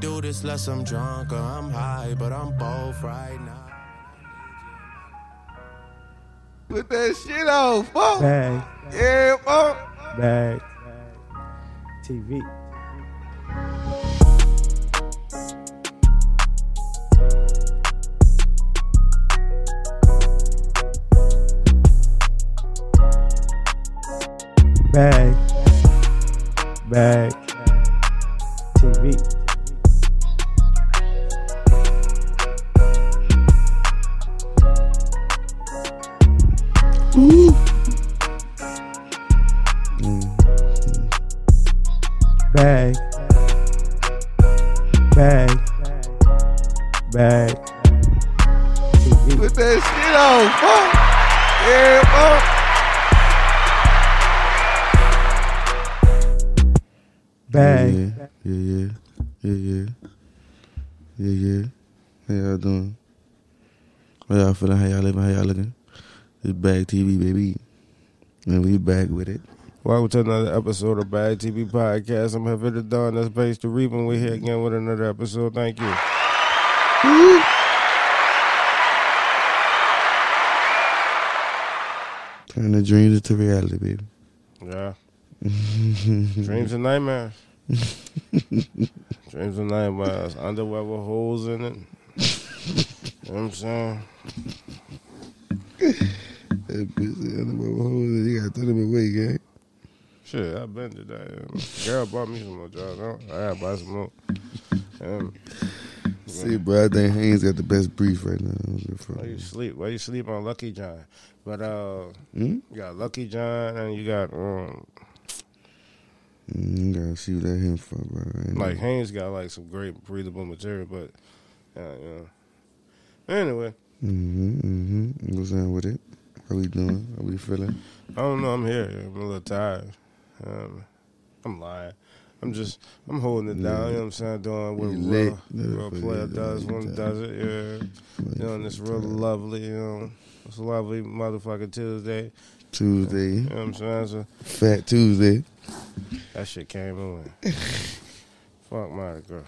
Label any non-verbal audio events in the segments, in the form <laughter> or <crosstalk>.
do this less I'm drunk or I'm high, but I'm both right now. Put that shit on, fuck. Bag, Yeah, fuck. bag, TV. Bag, bag, TV. Bag, It's Bag TV, baby, and we back with it. Welcome to another episode of Bag TV Podcast. I'm Heavy the Dawn. That's based to Reaping. We're here again with another episode. Thank you. Turn the dreams into reality, baby. Yeah. <laughs> Dreams and nightmares. Dreams and nightmares. Underwear with holes in it. you know what I'm saying? That bitch, I don't know what holes in it. You gotta throw them away, gang. Shit, I've been to that. Girl bought me some more drugs. I gotta buy some more. Um, See, bro, I think Hanes got the best brief right now. I don't give a fuck. why you sleep? Why you sleep on Lucky John? But uh, Hmm? you got Lucky John and you got um, Mm, you gotta see what that him for, bro. I Like. Hanes got like some great breathable material, but uh, you know. Anyway, Mm-hmm, mm-hmm. What's on with it? How we doing? How we feeling? I don't know. I'm here. I'm a little tired. Um, I'm lying. I'm just I'm holding it down. You know what I'm saying? Doing what a You real, real player does when he does it. Yeah. Doing this real lovely. You know, it's a lovely motherfucking Tuesday. Tuesday, You know what I'm saying? So Fat Tuesday. that shit came on. <laughs> Fuck Mardi Gras.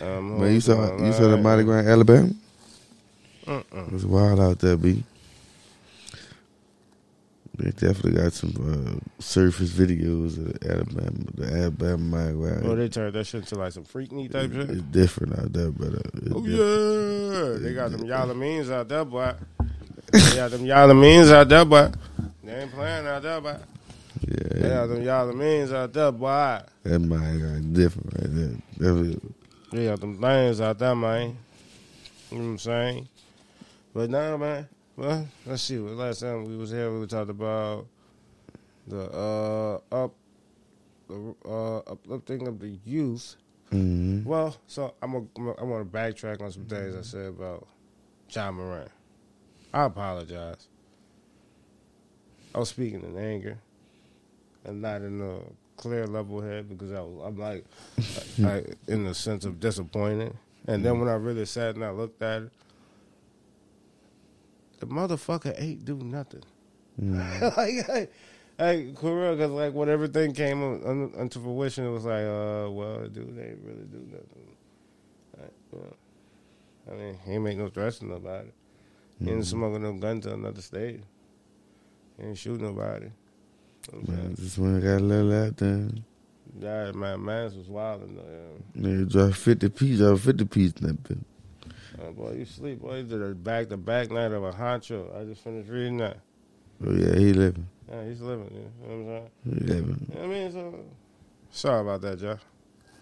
Um, Man, you saw you saw the. Mardi Gras in Alabama? Uh-uh. It was wild out there, B. They definitely got some uh, surface videos of the Alabama, the Alabama Mardi Gras. Oh, they turned that shit into like some freak knee type shit. It's different out there, but uh, Oh different. yeah, they got them yalla means out there, boy. They got them yalla means out there, boy. They ain't playing out there, boy. They yeah, got them yalla means out there, boy. that Gras is different right there. Definitely. They got them things out there, man. You know what I'm saying? But now, man, well, let's see. Last time we was here, we talking about the uh up, the uh uplifting of the youth. Mm-hmm. Well, so I'm gonna I want to backtrack on some things I said about Ja Morant. I apologize. I was speaking in anger and not in a clear level head because I was, I'm like, <laughs> I, in the sense of disappointed. And then when I really sat and I looked at it, the motherfucker ain't do nothing. <laughs> like, I, like, for real, because like when everything came un, into fruition, it was like, uh, well, dude, they ain't really do nothing. Like, you know, I mean, he ain't make no threats to nobody. He ain't smoking no gun to another state. He ain't shoot nobody. You know what I'm Man, just when I got a little out there, Yeah, man, man's was wild in there. they dropped 50 piece, dropped 50 piece in that bit. Uh, boy, you sleep. Boy, you did a back to back night of a honcho. I just finished reading that. Oh, yeah, he living. Yeah, he's living. You know what I'm saying? He living. You know what I mean, so sorry about that, Josh.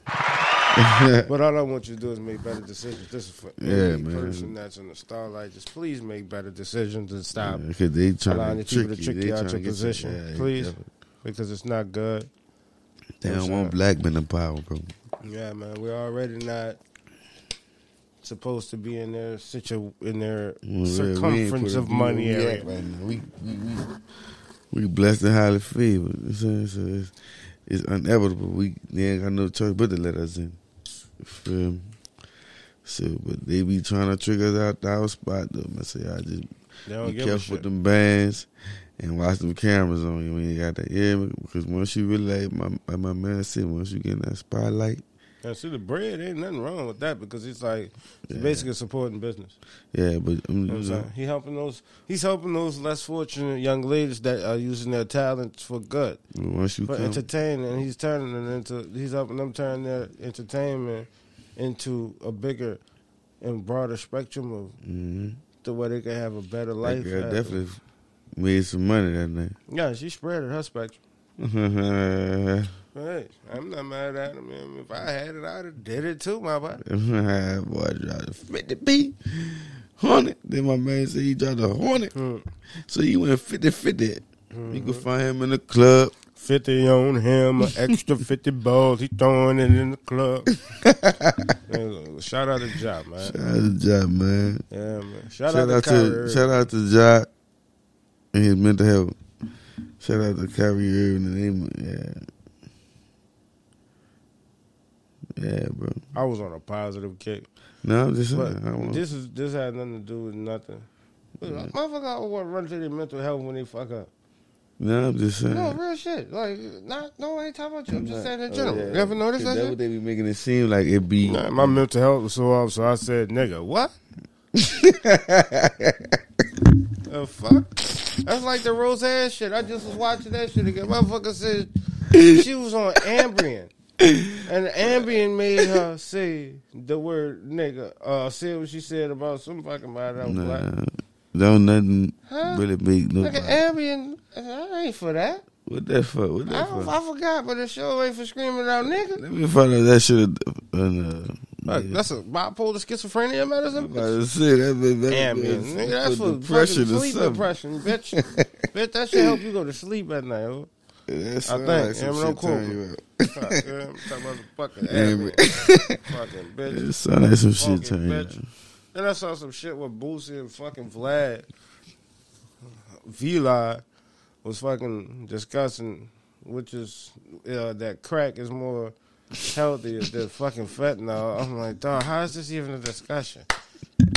<laughs> but all I want you to do is make better decisions. This is for Yeah, any man. person that's in the starlight. Just please make better decisions and stop Because they trying allowing to the people trick to you. trick you out your position. yeah, Please. definitely. because it's not good. They don't want black men in power, bro. Yeah, man, we're already not supposed to be in their situ in their circumference of money area. right now. We, we, we, we blessed and highly favored. You know what I'm saying? So it's, it's inevitable. We they ain't got no choice but to let us in. Feel? So, but they be trying to trick us out our spot though. I say, I just be careful with them bands and watch them cameras on you when you got that. Yeah, because once you really my my man said, once you get in that spotlight, Now, see, the bread ain't nothing wrong with that because it's like it's basically supporting business. Yeah, but um, You know I'm? He helping those. He's helping those less fortunate young ladies that are using their talents for good, once you for come, entertaining. And he's turning it into. He's helping them turn their entertainment into a bigger and broader spectrum of hmm the way they can have a better life. Yeah, definitely made some money that night. Yeah, she spread her spectrum. <laughs> Boy, Hey, I'm not mad at him. Man. If I had it, I'd have did it too, my boy. dropped a 50 B. 100. Then my man said he dropped a 100. Hmm. So he went 50 50. You can find him in the club. 50 on him, an extra <laughs> 50 balls. He throwing it in the club. <laughs> Shout out to Job, man. Shout out to Job, man. Yeah, man. Shout, Shout, out, out to to shout out to Job and his mental health. Shout out to Kyrie Irving and them. Yeah. Yeah, bro. I was on a positive kick. No, I'm just saying. But I don't want, this is this had nothing to do with nothing. Motherfucker always want to run to their mental health when they fuck up. no, I'm just saying. No, real shit. Like, not, no, I ain't talking about you. I'm just saying in Oh, general. yeah. You ever notice 'Cause that That's what they be making it seem like it be. Nah, my mental health was so off, so I said, nigga, what? the fuck? That's like the Roseanne shit. I just was watching that shit again. Motherfucker said <laughs> she was on Ambien. And <laughs> Ambien made her say the word nigga. Uh, say what she said about some fucking body that was black. Nah, don't nothing Huh? really make Nigga, nobody. Ambien, I ain't for that. What that for? What I, that don't, for? I forgot, but the show ain't for screaming out nigga. Let me find out that shit. Uh, Like, yeah. that's a bipolar schizophrenia medicine. I'm about to say that. That, that, Ambien. Nigga, that's for depression sleep something. depression, bitch. <laughs> bitch, that should help you go to sleep at night. Oh. That I think. like some shit don't quote me. you up. Fuck, <laughs> yeah, I'm talking about the fucking Ambien. Ambien. fucking bitch. It sound like some shit turn you Then I saw some shit with Boosie and fucking Vlad. Vila was fucking discussing, which is uh, that crack is more healthy than fucking fentanyl. I'm like, dog, how is this even a discussion?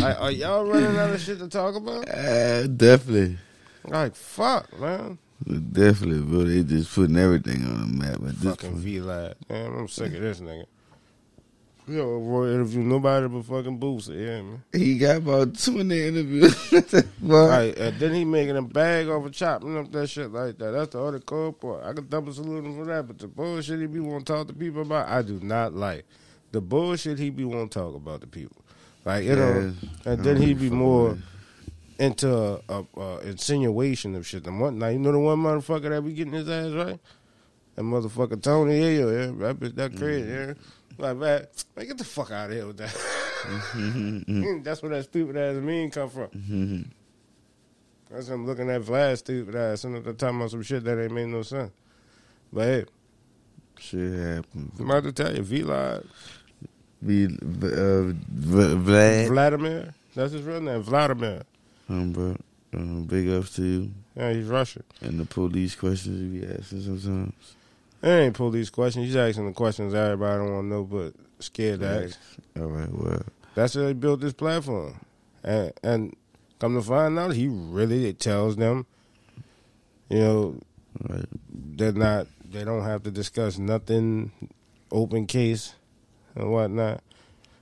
Like, are y'all running out of shit to talk about? Uh, definitely. Like, fuck, man. Definitely, bro. They just putting everything on the map at this Fucking. V-Lab. Man, I'm sick of this nigga. We don't avoid interview nobody but fucking Boosie, yeah, man. He got about 20 interviews. <laughs> Boy. Right, and then he making a bag off of chopping up that shit like that. That's the other cool part. I could double salute him for that, but the bullshit he be want to talk to people about, I do not like. The bullshit he be want to talk about the people. Like, you know, and then he be more into a, a, a insinuation of shit. The one, now, you know the one motherfucker that be getting his ass right? That motherfucker Tony yeah, yeah, that bitch that crazy, mm-hmm. yeah. Like, man, man, get the fuck out of here with that. Mm-hmm. <laughs> That's where that stupid ass meme come from. Mm-hmm. That's him looking at Vlad stupid ass and they're talking about some shit that ain't made no sense. But hey, Shit happened. I'm about to tell you, Vlad, Be, uh, V- Vlad. Vladimir, that's his real name, Vladimir. Um, bro. Um, big ups to you. Yeah, he's Russian. And the police questions you be asking sometimes. It ain't police questions. He's asking the questions everybody don't want to know, but scared to ask. All right, well. That's how they built this platform. And, and come to find out, he really tells them, you know, Right. they're not, they don't have to discuss nothing, open case and whatnot.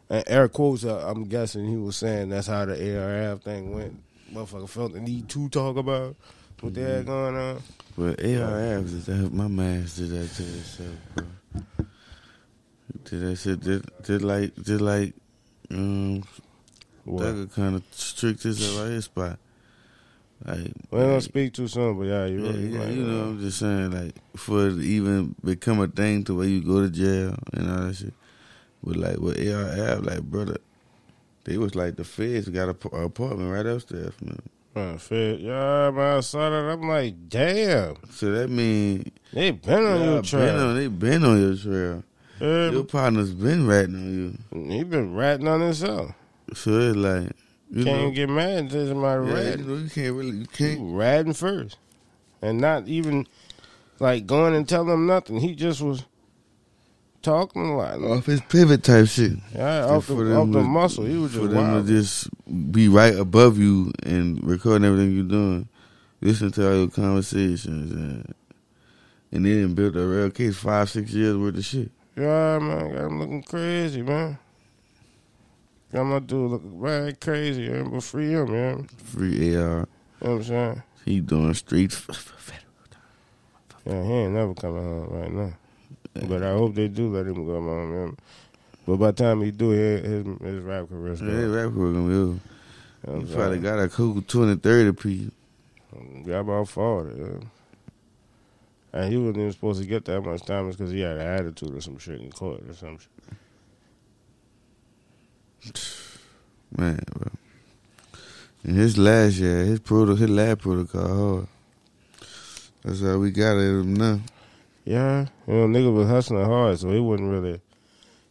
And Eric quotes, uh, I'm guessing he was saying that's how the ARF thing went. Motherfucker felt the need to talk about what they had going on. But ARF did that. My man did that to himself, bro. Did that shit? Did, did like did like um What? Thugger kind of strict himself out his <laughs> spot. Like, We don't like, speak too soon, but yeah, you yeah, right. yeah, you know. I'm just saying, like, for it to even become a thing to where you go to jail and all that shit. But like with ARF, like brother, they was like the feds got a, a apartment right upstairs from them. Man, fit. Yeah, man, I saw that. I'm like, damn. So that mean They been on your been trail. on, they been on your trail. Yeah, Your partner's been ratting on you. he been ratting on himself. So it's like you Can't know, get mad until somebody yeah, rat. you know, you can't really you can't ratting first, and not even like going and telling him nothing. He just was talking a lot. off his pivot type shit. Yeah, off the, off the to- muscle. He was for just them wild. to just be right above you and recording everything you're doing, listen to all your conversations, and and they didn't build a real case five six years worth of shit. Yeah, man, got him looking crazy, man. Got my dude looking right crazy, man. But free him, man. Free AR. You know what I'm saying? He doing street. f- <laughs> f- f- Yeah, he ain't never coming home right now. But I hope they do let him go, man. But by the time he do, his his, his rap career's Yeah, gone. rap career gonna be over. He probably got a cool 20, 30 piece. Got about 40, yeah. And he wasn't even supposed to get that much time because he had an attitude or some shit in court or some shit. <sighs> Man, bro. In his last year, his proto, his lab protocol hard. That's how we got at him now. Yeah, you know, nigga was hustling hard, so he wasn't really,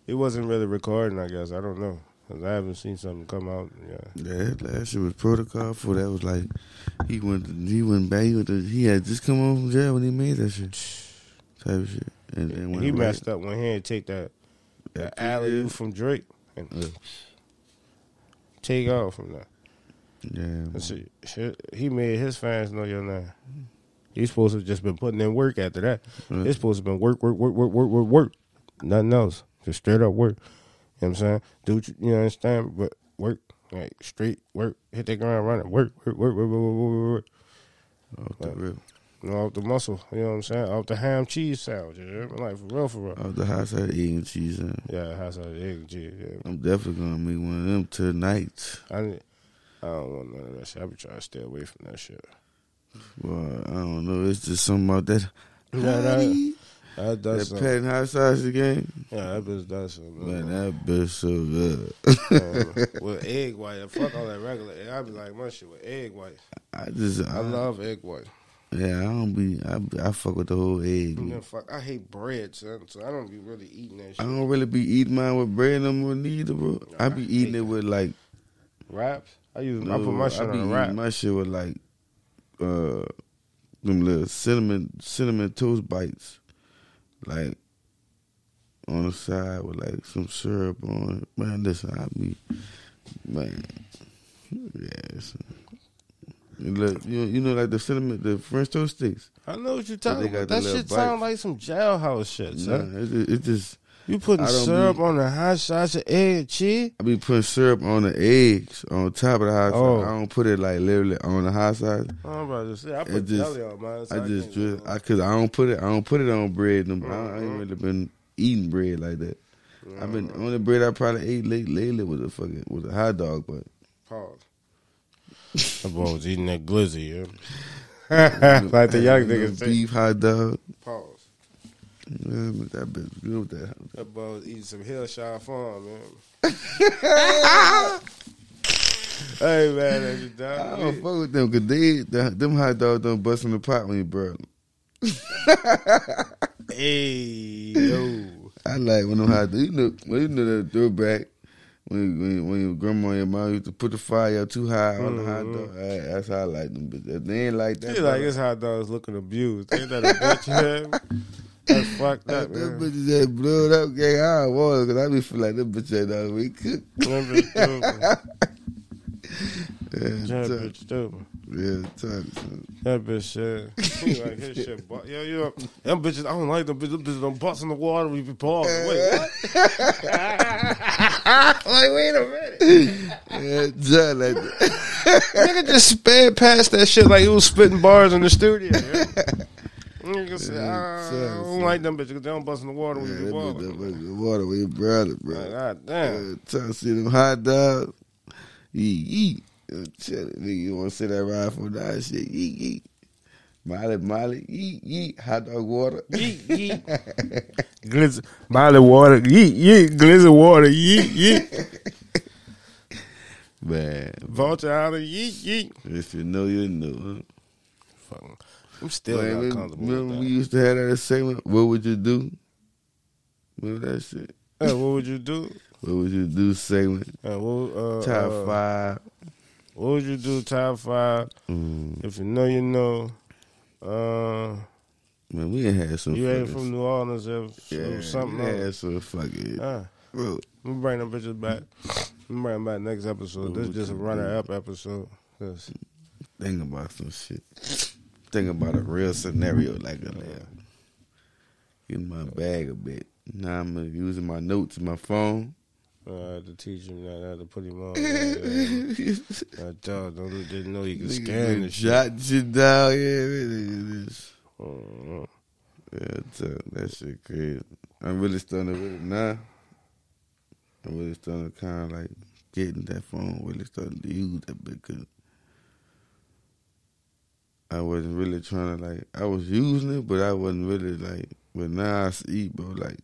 he wasn't really recording. I guess I don't know. Cause I haven't seen something come out. Yeah, Yeah, last year was protocol for that was like he went he went back he, went to, he had just come home from jail when he made that shit. Type of shit. And, and he messed up when he had take that that alley oop from Drake and Yeah. take off from that. Yeah. Shit, he made his fans know your name. He's supposed to have just been putting in work after that. Right. It's supposed to have been work, work, work, work, work, work, work. Nothing else. Just straight up work. You know what I'm saying? Do what you, you understand? But work. Like straight work. Hit the ground running. Work, work, work, work, work, work, work, work. Off the rip. You know, off the muscle. You know what I'm saying? Off the ham cheese sandwich. You know? Like for real, for real. Off the hot side egg and cheese. uh, Yeah, how's that egg and cheese? Yeah. I'm definitely gonna make one of them tonight. I, I don't want none of that shit. I be trying to stay away from that shit. Well, I don't know. It's just something about that. Yeah, that, that that patting hot sauce again. Yeah, that bitch does something. Man, that bitch so good. Um, <laughs> with egg white. Fuck all that regular egg. I be like, my shit with egg white. I just, I I, love egg white. yeah, I don't be, I, I fuck with the whole egg. Then fuck, I hate bread, son. So I don't be really eating that shit. I don't really be eating mine with bread no more neither, bro. I be I eating it with like, Wraps? I use. I put my shit I on be a wrap. my shit with like, uh, them little cinnamon, cinnamon toast bites, like on the side with like some syrup on it. Man, listen, I be, man, yes. And look, you know, you know, like the cinnamon, the French toast sticks. I know what you're talking about. That shit sound like some jailhouse shit, Nah, it just. You putting syrup be- on the hot sauce of egg cheese? I be putting syrup on the eggs on top of the hot Oh. sauce. I don't put it like literally on the hot sauce. I'm about to say, I It put just- jelly on mine. So I just can't drip, I cause I don't put it. I don't put it on bread. No, more. I, I Mm-hmm. ain't really been eating bread like that. I've been only bread I probably ate late lately was a fucking was a hot dog, but Pause. <laughs> That boy was eating that glizzy, yeah. <laughs> like the young Little niggas say. beef hot dog. Pause. Yeah, that bitch good with that. That boy was eating some Hillshire Farm, man. <laughs> hey, man, that's your I dog. don't fuck with them because they the, them hot dogs don't bust in the pot when you burn <laughs> them. <laughs> Hey, yo. I like when them hot dogs. You know, well, you know that throwback when when when your grandma and your mom used to put the fire too high on the hot mm-hmm. dog. Hey, that's how I like them. But they ain't like that. He like his hot dogs looking abused. Ain't that a bitch? That's fucked That up, them man. bitches that blowed up gang I was because I be feel like them bitches ain't know we cook. That bitch stupid. Yeah, That tough. bitch stupid. Yeah, tough, son. That bitch shit. <laughs> <laughs> He like his shit. bu- Yo, you them bitches, I don't like them bitches. Them bitches don't bust in the water. We be pausing. Wait, what? <laughs> like, wait a minute. Yeah, John like that. Nigga just sped past that shit like he was spitting bars in the studio. Yeah? Nigga said, "Ah, I don't like them bitches because they don't bust in the water when you be that bitch bitch the water with your brother, bro. Like, God damn. Yeah, trying to see them hot dogs. Eat, eat. Nigga, you want to sit that ride for that shit? Eat, eat. Molly, Molly, eat, eat. Hot dog water. Yeet, yeet. <laughs> Glizz, Molly water. Yeet, yeet. Glizzy water. Yeet, yeet. Man, Vulture out of yeet, yeet. if you know, you know. Huh? Fucking, I'm still not comfortable remember we used to have that segment? What would you do? Remember that shit? Hey, what would you do? What would you do segment? Uh, what, uh, Top uh, five. What would you do? Top five. Mm, If you know, you know. Uh, man, we ain't had some you ain't from New Orleans. If yeah, something we had some fucking. Uh, bro, we bring them bitches back. We bring them back next episode. This is just a runner up episode. think about some shit. Think about a real scenario like a like, in my bag a bit. Now I'm uh, using my notes in my phone. Uh, I had to teach him that. I had to put him on. <laughs> I thought, don't, didn't know he could scan the shit. Jot shit down, yeah. Mhm. Yeah, so that shit crazy. I'm really starting to really now. I'm really starting to kind of like getting that phone. Really starting to use that because I wasn't really trying to like. I was using it, but I wasn't really like. But now I see, bro. Like,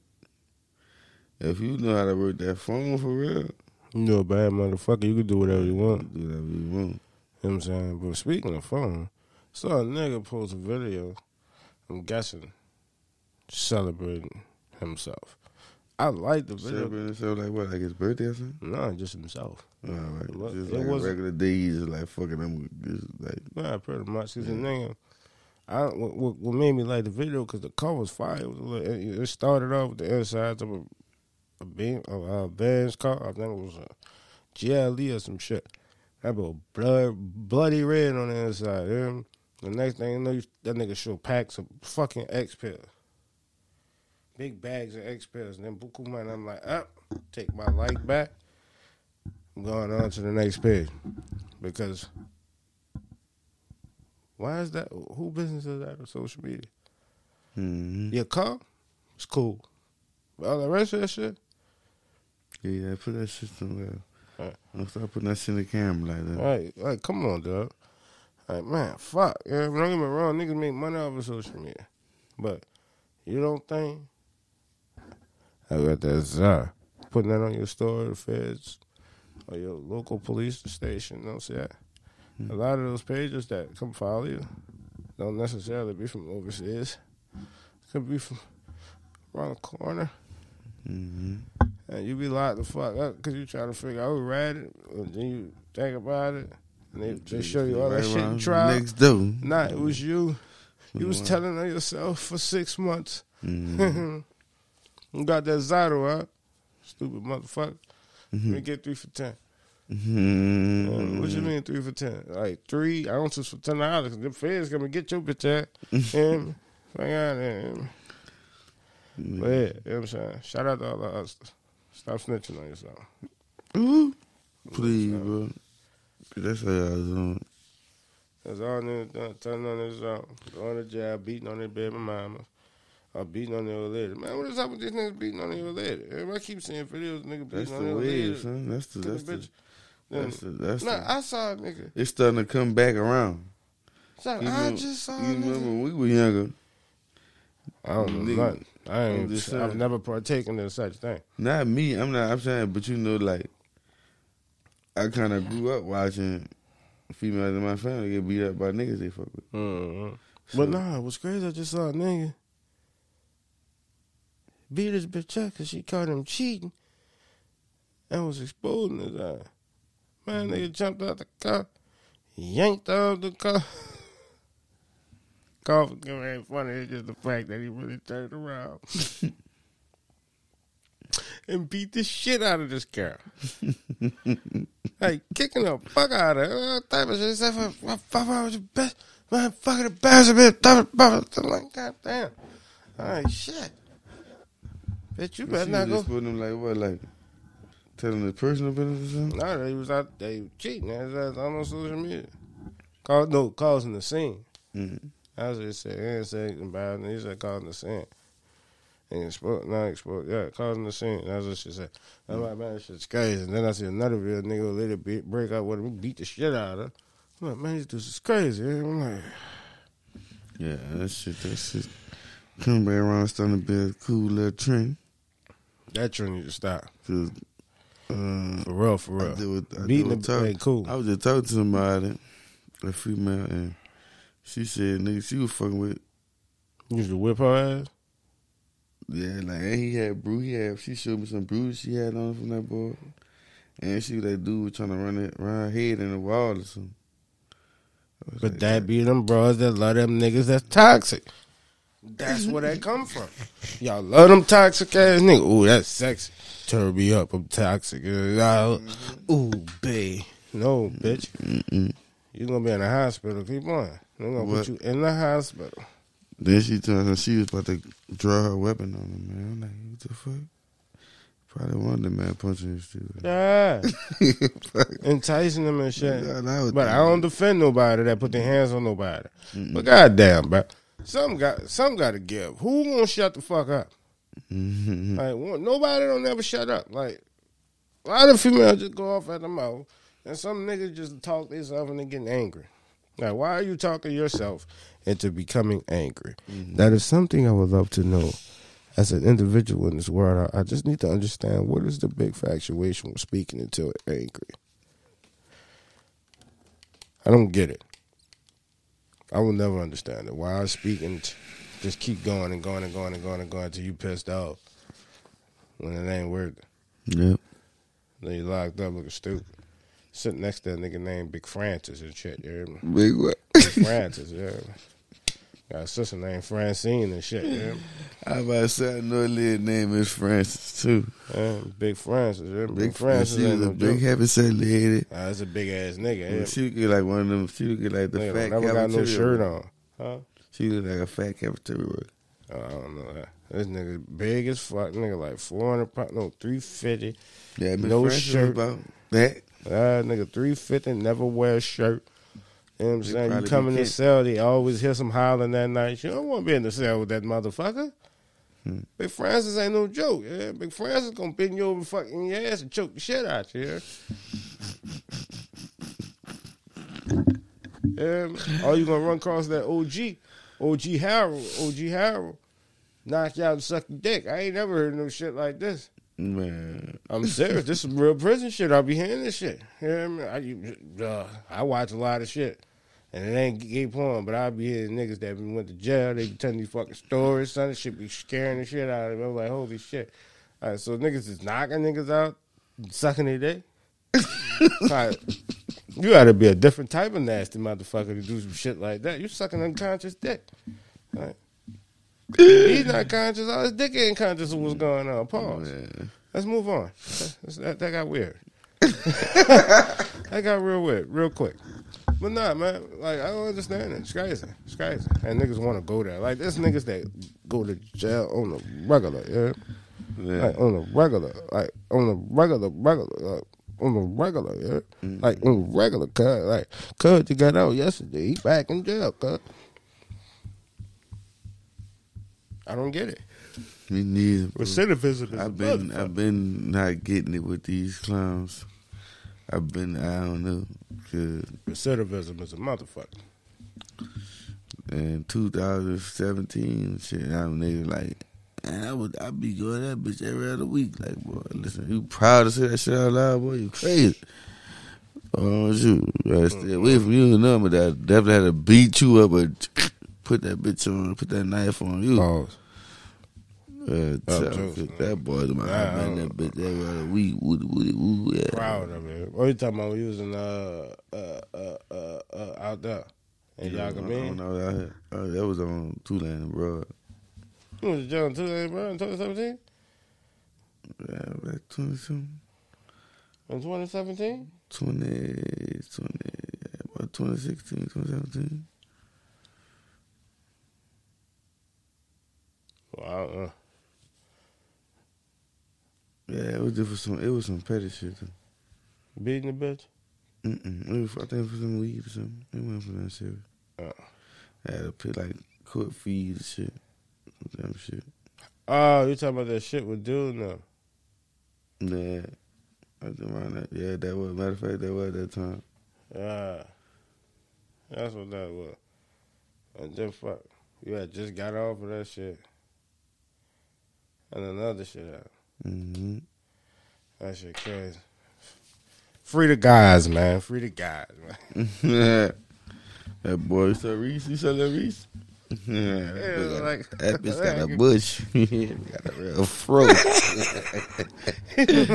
if you know how to work that phone for real, You know, a bad motherfucker, you can do whatever you want. do whatever you want. You know what I'm saying? But speaking of phone, saw a nigga post a video, I'm guessing, celebrating himself. I like the video. Celebrating himself like what? Like his birthday or something? No, just himself. All right, Look, just like a wasn't- regular day. You just like fucking them. Just like Nah, pretty much. Cause the nigga, I what, what made me like the video because the car was fire. It, was little, it, started off with the insides of a a beam of a Benz car. I think it was a GLE or some shit. That was blood bloody red on the inside. Yeah? The next thing you know, that nigga show packs of fucking X pills. Big bags of X pills. And then Buku man, I'm like, ah, take my like back. I'm going on to the next page. Because why is that? Who business is that on social media? mm-hmm. Your car, it's cool. But all the rest of that shit, Yeah, yeah, put that shit somewhere. Right. Don't start putting that shit in the camera like that. like, like, come on, dog. Like, man, fuck. Yeah, don't get me wrong, niggas make money off of social media, but you don't think I got that czar putting that on your store, the feds, or your local police station? Don't see that. A lot of those pages that come follow you don't necessarily be from overseas. Could be from around the corner. Mm-hmm. And you be locked the fuck up because you try to figure out who read it. And then you think about it. And they, they show you all that shit you tried. Next door. Nah, it was you. You was telling on yourself for six months. Mm-hmm. <laughs> you got that Zyto out. Stupid motherfucker. Mm-hmm. We get three for ten. Mm-hmm. Uh, What you mean three for ten? Like three ounces for ten dollars. The feds gonna get your bitch at. And hang on there. Mm-hmm. But yeah, you know what I'm saying? Shout out to all the hustlers. Stop snitching on yourself. Ooh. Please, bro. That's how y'all doing. That's all niggas done, turning on this out. Going to jail, beating on their baby mama. Or beating on their lady. Man, what is up with these niggas beating on their lady? Everybody keep seeing videos of niggas That's beating on the their lady. son. That's the that's the bitch. Then- that's the that's Nah, the. I saw a nigga. It's starting to come back around. You I remember- just saw You remember when we were younger? I don't know Nigga, nothing. I ain't. just I've never partaken in such thing. Not me. I'm not. I'm saying, but you know, like I kind of grew up watching females in my family get beat up by niggas they fuck with. Mm-hmm. So- But nah, what's crazy? I just saw a nigga beat his bitch up because she caught him cheating and was exposing his eye. Man, nigga jumped out the car, yanked out the car. Cough ain't funny. It's just the fact that he really turned around <laughs> and beat the shit out of this girl. like kicking the fuck out of her. All type of shit. Said, "Fuck, fuck, was the best, man, fucking the best of it." I'm like, God damn. All right, shit. Bitch, you better She not was go. just putting them like what, like telling the personal business or something. No, they was out. They cheating. His ass on social media. Call no causing the scene. Mm-hmm. That's what he said. He didn't say anything about it. He said causing the scene. And explode, not explode, yeah, causing the scene. That's what she said. I'm like, man, this shit's crazy. And then I see another real nigga later beat, break out with him, beat the shit out of her. I'm like, man, this dudes is crazy. I'm like, Yeah, that shit, that shit. Come back around, starting to be a cool little trend. That trend need to stop. Cause, uh, For real, for I real. what- I Beating the talk- ain't cool. I was just talking to somebody, a female, and she said, nigga, she was fucking with, You used to whip her ass? yeah, like, and he had bruise, he had, she showed me some bruises she had on from that boy. And she was that dude was trying to run it, run her head in the wall or something. I But like, that be them bros that love them niggas that's toxic. That's where that come from. <laughs> Y'all love them toxic ass niggas. Ooh, that's sexy. Turn me up. I'm toxic. Uh, Ooh, babe. No, bitch. Mm-mm. You gonna be in the hospital. Keep on. They're gonna What? put you in the hospital. Then she told her she was about to draw her weapon on him, man. I'm like, what the fuck? Probably one of the man punching his shit. Yeah. <laughs> Enticing them and shit. Yeah, that But I don't defend nobody that put their hands on nobody. But goddamn, bro. Some got some got to give. Who gonna shut the fuck up? Mm-hmm. Like one- nobody don't ever shut up. Like a lot of females just go off at the mouth, and some niggas just talk themselves up and they getting angry. Like why are you talking yourself into becoming angry? Mm-hmm. That is something I would love to know. As an individual in this world, I, I just need to understand what is the big factuation with speaking until angry. I don't get it. I will never understand it. Why I speak and t- just keep going and going and going and going and going until you pissed off when it ain't working. Yep. Then you locked up looking stupid. Sitting next to that nigga named Big Francis and shit. You hear me? Big what? Big Francis, yeah. Got a sister named Francine and shit. Me? <laughs> I about to say I know little name is Francis too. Yeah, Big Francis. Yeah. Big, Big Francis she was a big joke. heavy set lady. Nah, that's a big ass nigga. Yeah. She would get like one of them. She would get like the Nigga fat never got no shirt on. Huh? She looked like a fat cafeteria worker. Oh, I don't know that. This nigga big as fuck. Nigga like 400 pounds. No, 350. Yeah, Miss No Francis shirt. about that. That nigga 350 never wear a shirt. You know what I'm saying? You come in the cell, they always hear some howling that night. You don't want to be in the cell with that motherfucker. Hmm. Big Francis ain't no joke. Yeah, Big Francis gonna bend you over fucking your ass and choke the shit out you. Yeah. <laughs> yeah or you gonna run across that OG, OG Harold, OG Harold, knock you out and suck your dick. I ain't never heard no shit like this. Man, I'm serious. This is real prison shit. I'll be hearing this shit. You know what I mean? I, uh, I watch a lot of shit. And it ain't gay porn, but I be hearing niggas that went to jail. They be telling these fucking stories, son. This shit be scaring the shit out of me. I'm like, holy shit. All right, so niggas is knocking niggas out, sucking their dick. Like, you gotta be a different type of nasty motherfucker to do some shit like that. You sucking unconscious dick. Right? He's not conscious. All his dick ain't conscious of what's going on. Pause. Oh, man. Let's move on. That, that got weird. <laughs> that got real weird, real quick. But nah, man, like I don't understand it. It's crazy. It's crazy. And niggas want to go there. Like there's niggas that go to jail on the regular, yeah. Yeah. Like on the regular, like on the regular, regular, like, on the regular, yeah. Mm-hmm. Like on the regular, cuz like cuz you got out yesterday, he back in jail, cuz. I don't get it. Me neither. bro. Recidivism is I've been I've been not getting it with these clowns. I've been I don't know. recidivism is a motherfucker. in 2017, shit, I'm nigga like, man, I would I be going that bitch every other week. Like, boy, listen, you proud to say that shit out loud, boy? You crazy? Oh shoot, you gotta stay mm-hmm. away from you. But I definitely had to beat you up, but put that bitch on, put that knife on you. Pause. Uh, Oh, that boy, my Nah, man, that bitch every other week. Woo, woo, woo, yeah. Proud of it. What you talking about? Using uh uh uh uh, uh out there in I don't know that. Uh, that was on Tulane Broad. You was John too, bro, in 2017? Yeah, like 20 something. In 2017? 20, 20, yeah, about 2016, 2017. Well, I don't know. Yeah, it was just for some. It was some petty shit. Too. Beating the bitch? Mm-mm. It was, I think for some weed or something. It wasn't for that shit. Oh. I had to pay like court fees and shit. Damn shit. Oh, you talking about that shit with dude now? Yeah. I was around that. Yeah, that was. Matter of fact, that was that time. Yeah. That's what that was. And then fuck. You had just got off of that shit. And another shit out. Mm-hmm. That shit crazy. Free the guys, man. Free the guys, man. <laughs> that boy, saw Reese? You saw that Reese? Yeah, that, Yeah, bitch got, like- <laughs> that bitch got a bush. <laughs> got a real fro. like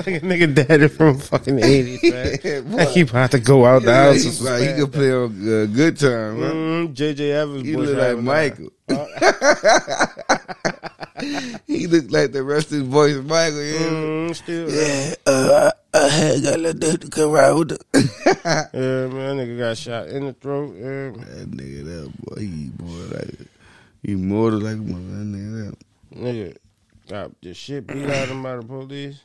a nigga daddy from fucking 80s, man. He about to go out the Yeah, house. he, and some like, he could play on uh, good time? Mm, JJ Evans. He boy, look like Michael. He looked like the rest of his voice, Michael. Yeah, Mm, still. yeah. Uh, I had got a little dude to come ride with the. <laughs> Yeah, man. That nigga got shot in the throat. Yeah. that nigga, that boy, he boy like Immortal like a mother. That nigga. that- Nigga got the shit beat out of him by the police.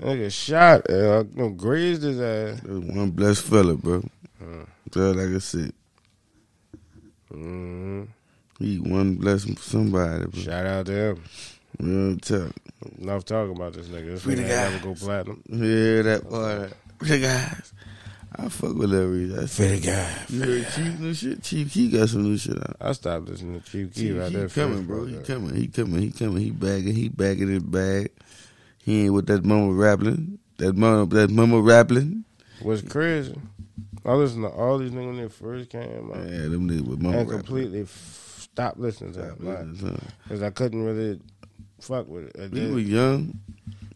Nigga shot, uh, no, grazed his ass. One blessed fella, bro. Hmm. Just like I said, hmm he one blessing for somebody, bro. Shout out to him. Real talk. Enough talking about this nigga. This Free the nigga guy. never go platinum. Yeah, that boy. The guys. I fuck with that reason. That's Free the guy. You heard Chief new shit? Chief Keef got some new shit out. I stopped listening to Chief Keef Chief right Keef there. coming, bro. He coming. He coming. He coming. He bagging. He bagging his bag. He ain't with that mama rapping. That mama. That mama rapping. What's crazy? I listened to all these niggas when they first came out. Yeah, them niggas with mama and rapping. completely f- stopped listening to them. Like, Son. Cause I couldn't really fuck with it. We were young.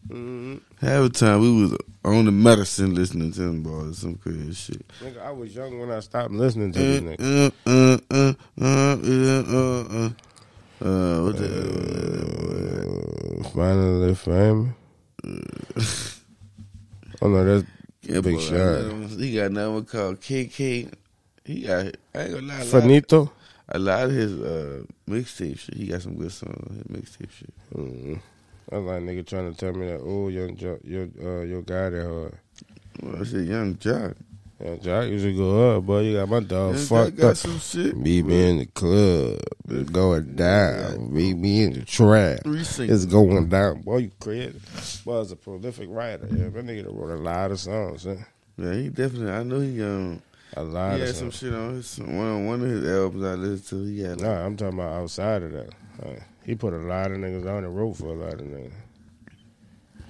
Mhm. Half the time we was on the medicine listening to them boys. Some crazy shit. Nigga, I was young when I stopped listening to these Uh, niggas. uh, uh, uh, uh, uh, uh. Uh, what the? Uh, finally famous. <laughs> oh no, that's Yeah, Big boy, shot. He got another one called KK. He got. I ain't gonna lie. Finito. A lot of his uh, mixtape shit. He got some good songs on his mixtape shit. Mm. That's like nigga trying to tell me that oh young jo- your uh, your guy that hard. Well, I said Yung Joc. Yeah, Jock usually go up, boy. You got my dog Young fucked got up. some shit. Meet me in the club. It's going down. Meet me in the trap. It's going down. Boy, you crazy. Boy, is a prolific writer. Yeah, that nigga wrote a lot of songs. Huh? Yeah, he definitely. I know he um. A lot He of had some shit on his one one of his albums I listened to. He had like, Nah, I'm talking about outside of that. Uh, he put a lot of niggas on the road for a lot of niggas.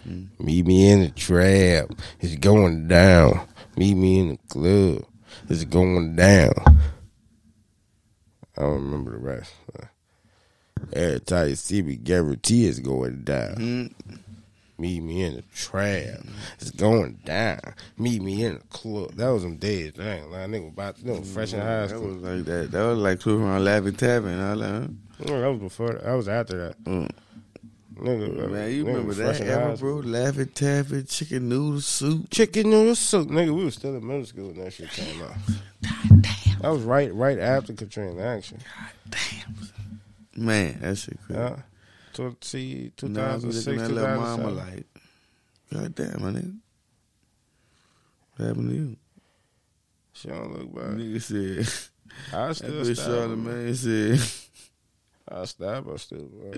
Hmm. Meet me in the trap. It's going down. Meet me in the club. It's going down. I don't remember the rest. Every time you see me, guarantee it's going down. mm, Meet me in the trap. It's going down. Meet me in the club. That was them days. Dang, like, nigga about you know, fresh in high that was like that. That was like close around Laffy Taffy. and all that. huh? Yeah, that was before. That was after that. Mm. Nigga, Man, you nigga remember fresh that in high era, bro? Laffy Taffy, chicken noodle soup. Chicken noodle soup, nigga. We was still in middle school when that shit came out. That was right, right after Katrina action. Man, that shit crazy. Yeah, to see two Now I be thousand looking at two mama like, God damn, my nigga. What happened to you? She don't look bad. Nigga said, I still stab Charlie man said, I stab her still. Bro.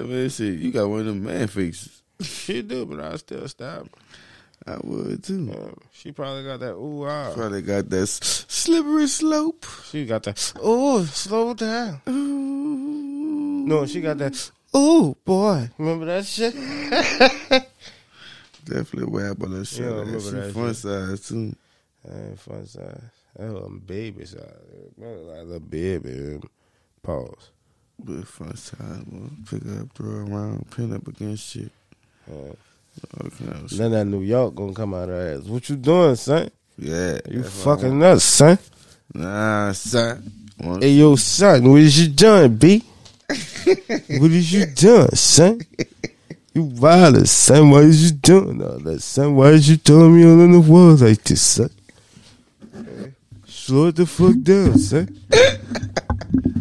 <laughs> Man said, you got one of them man faces. she do, but I still stab her. I would too. Um, she probably got that ooh ah. Probably got that s- slippery slope. She got that. Oh, slow down. Ooh. No, she got that. Oh boy, remember that shit? <laughs> Definitely whap on that shit. Yeah, I that remember shit that fun shit. size too. That ain't fun size. That was baby size. Was like a baby. Pause. But fun size, man. Pick up, throw around, pin up against shit. Yeah. All kind of. Then that New York gonna come out of her ass. What you doing, son? Yeah. You fucking nuts, son. Nah, son. Hey yo, son, what is you doing, B? <laughs> what is you doing, son? You violent, son. Why is you doing all that, son? Why is you throwing me all in the walls like this, son? Slow it the fuck down, son.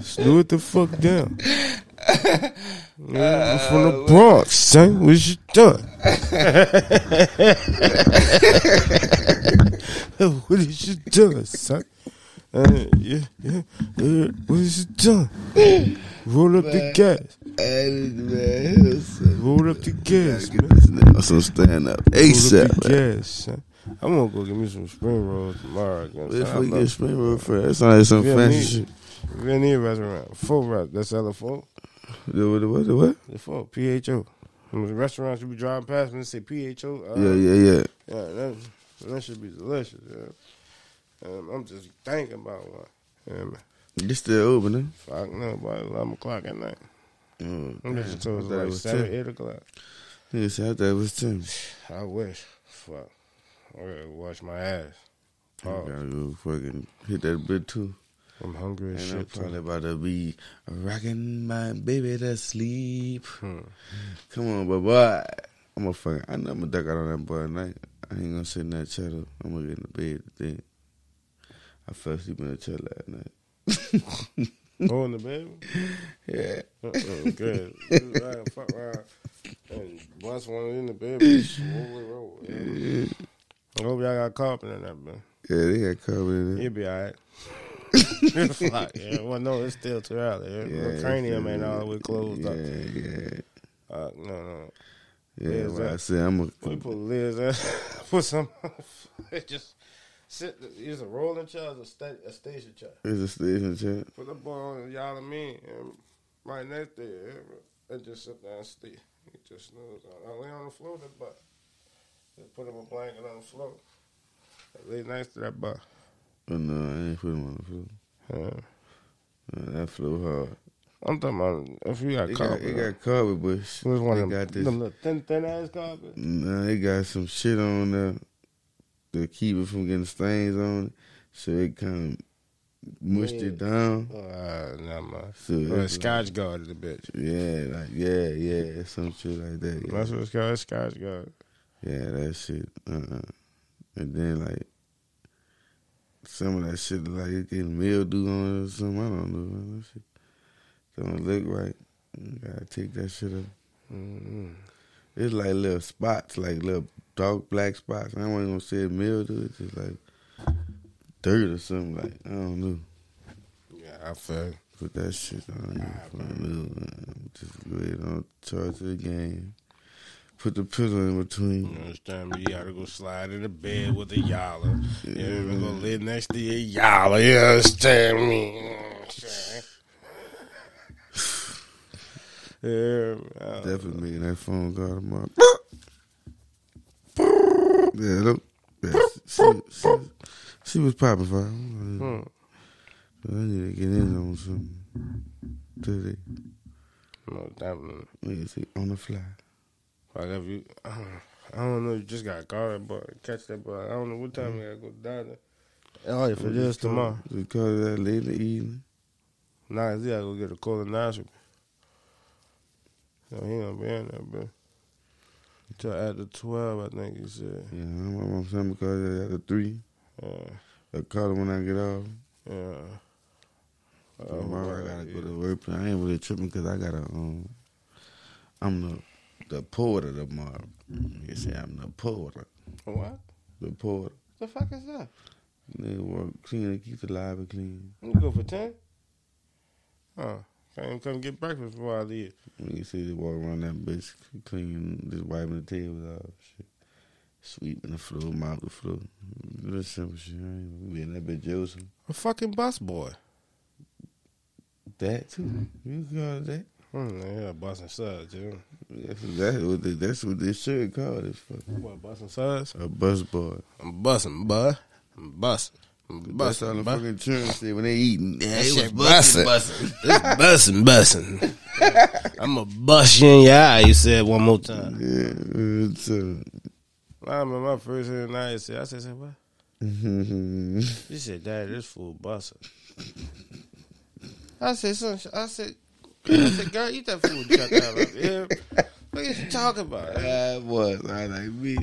Slow it the fuck down. I'm from the uh, Bronx, son. What you doing? <laughs> <laughs> what is you doing, son? Uh, yeah, yeah, yeah. What is it done? <laughs> Roll up the gas. Hey, man, son. Roll up the gas, Get man. this nigga some stand up Roll up ASAP, the man. gas, son. I'm gonna go get me some spring rolls tomorrow. If we get spring roll first, that sound like some fancy shit. Viennese restaurant, full rest. That's the full. The what? The what? The what? The full PHO. Them restaurants you be driving past and they say PHO. Uh, Yeah, yeah, yeah. Yeah, that, that should be delicious. Yeah. Um, I'm just thinking about one. Yeah. You still open, huh? Fuck no, by 11 o'clock at night. Oh, I'm just told I it like 7, 10. 8 o'clock. Said I thought it was ten. I wish. Fuck. I gotta wash my ass. I Oh, gotta go fucking hit that bit too. I'm hungry as And I'm probably about to be rocking my baby to sleep. Hmm. Come on, but boy, I'm a fucking. I know I'm gonna duck out on that boy tonight. I ain't gonna sit in that chair. I'm gonna get in the bed today. I fell asleep in the chair last night. Go <laughs> in the bedroom. Yeah. Uh-uh, good. Fuck around and bust one in the bedroom. Roll it, roll it. Yeah, I hope y'all got carpet in that, man. yeah they got covered in He'll be all right. <laughs> <laughs> Fuck, yeah. Well, no, it's still too early. Yeah. The cranium it's- ain't all the way closed yeah, up. Yeah, Uh, no, no. yeah. Well, I said I'm We a. put Liz ass, put some, just sit, use a rolling chair or a, sta- a station chair. It's a station chair. Put the ball on y'all and me, and right next to you, and just sit down and stay. You just snooze. I lay on the floor, that butt. Just put him a blanket on the floor. Lay next to that butt. Oh no, I ain't put him on the floor. Yeah. Uh, that flew hard. I'm talking about if you got It got, carpet. it got carpet, but it was one they of them, got this. them little thin, thin ass carpet. Nah, it got some shit on there to keep it from getting stains on it. So it kind of mushed it down. Uh, nah, man. So Or a it's Scotchgard the bitch. Yeah, like yeah, yeah, some shit like that. Yeah, That's what it's called, Scotchgard. yeah that shit. Uh, uh and then like some of that shit like it getting mildew on it or something. I don't know. Man. That shit don't look right. You gotta take that shit up. Mm-hmm. It's like little spots, like little dark black spots. I wasn't gonna say mildew. It's just like dirt or something. Like I don't know. Yeah, I feel. Put that shit on you. for a little, man. Just ahead on charge of the game. Put the pillow in between. You understand me? You gotta go slide in the bed with a yaller. You ever go lay next to your yaller. You understand me? You know what I'm saying? Yeah, uh, Definitely making that phone call <laughs> tomorrow. yeah, look. Yeah, she, she, she was popping for hmm. I need to get in on something today. No, definitely. Let me see, on the fly. Like if you, I don't, I don't know, you just got caught but catch that boy. I don't know what time you gotta go down there. Oh, if it is tomorrow. We call that late in the evening. Nah, you gotta go get a colonoscopy. So he gonna be in there, bro. Till after twelve, I think he said. Yeah, I'm, I'm saying because after three. Yeah, I call her when I get off. yeah. Uh, Tomorrow I gotta go to work. I ain't really tripping because I gotta. Um, I'm the the porter tomorrow. You say I'm the porter. What? The porter. The fuck is that? They work clean and keep the library clean. You go for ten? Huh? Can't come get breakfast before I leave. When you see they walk around that bitch clean, just wiping the tables off, shit. Sweeping the floor, mop the floor. Little simple shit. I ain't be in that bitch Joseph. A fucking bus boy. That too. You can call it that. Hmm, yeah, busting suds, too. That's, that's what they, that's what they should call this for. What, busting suds? A bus boy. I'm busting, bud. I'm busting. All busting, the fucking children say when they eating. Yeah, it was shit busting, busting. busting. Busting. <laughs> I'm a bust you in your eye. You said one more time. Yeah, it's, uh, I remember my first hearing night. Said, I said, what? <laughs> She said, Dad, this fool busting. I said, son, I said, I said, girl, eat that food. Shut down. Up. Yeah. What are you talking about? I was. I like me.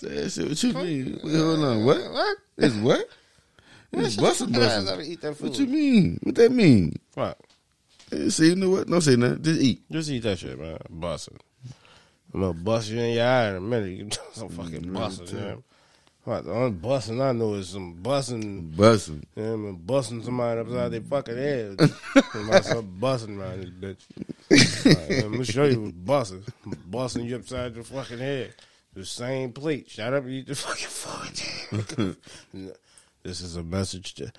Shit, what you mean? Hold on. What? What? It's what? It's busting, busting. and Eat that food. What you mean? What that mean? What? Eh, See, you know what? Don't say nothing. Just eat. Just eat that shit, man. Busting. I'm gonna bust you in your eye in a minute. You <laughs> some fucking Mm, busting, too. man. What? The only busting I know is some busting. Busting. Yeah, I'm busting somebody upside their fucking head. <laughs> Start busting around this bitch. Like, I'm gonna show you what's busting. Busting you upside your fucking head. The same plate. Shut up and eat the fucking food. <laughs> this is a message to.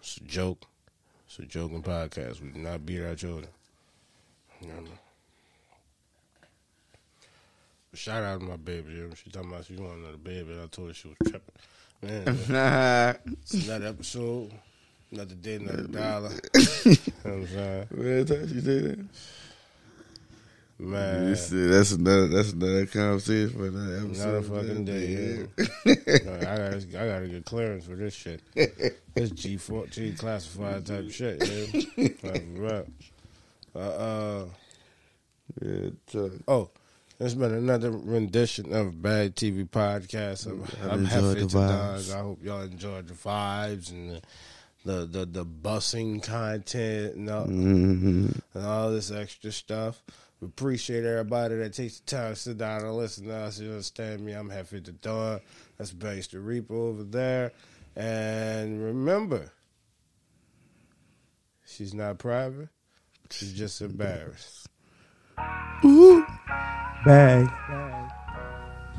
It's a joke. It's a joking podcast. We do not beat our children. You know? But shout out to my baby. You know? She talking about she wanted another baby. and I told her she was tripping. Man, <laughs> it's another episode. Another day, another <laughs> dollar. <laughs> you know what I'm saying? She that? Man, You see, that's another. That's another conversation for another episode. another fucking day. Yeah. <laughs> I gotta, I gotta get clearance for this shit. This G four G classified type shit. Yeah. Uh, uh, Yeah, oh, it's been another rendition of Bag TV podcast. I'm, I'm happy to vibes. I hope y'all enjoyed the vibes and the, the the the busing content and all, hmm and all this extra stuff. We appreciate everybody that takes the time to sit down and listen to us. You understand me? I'm Happy the Dawn. That's Banks the Reaper over there. And remember, she's not private. She's just embarrassed. Ooh, Bag.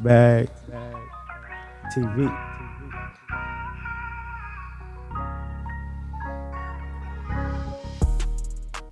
Bag. TV.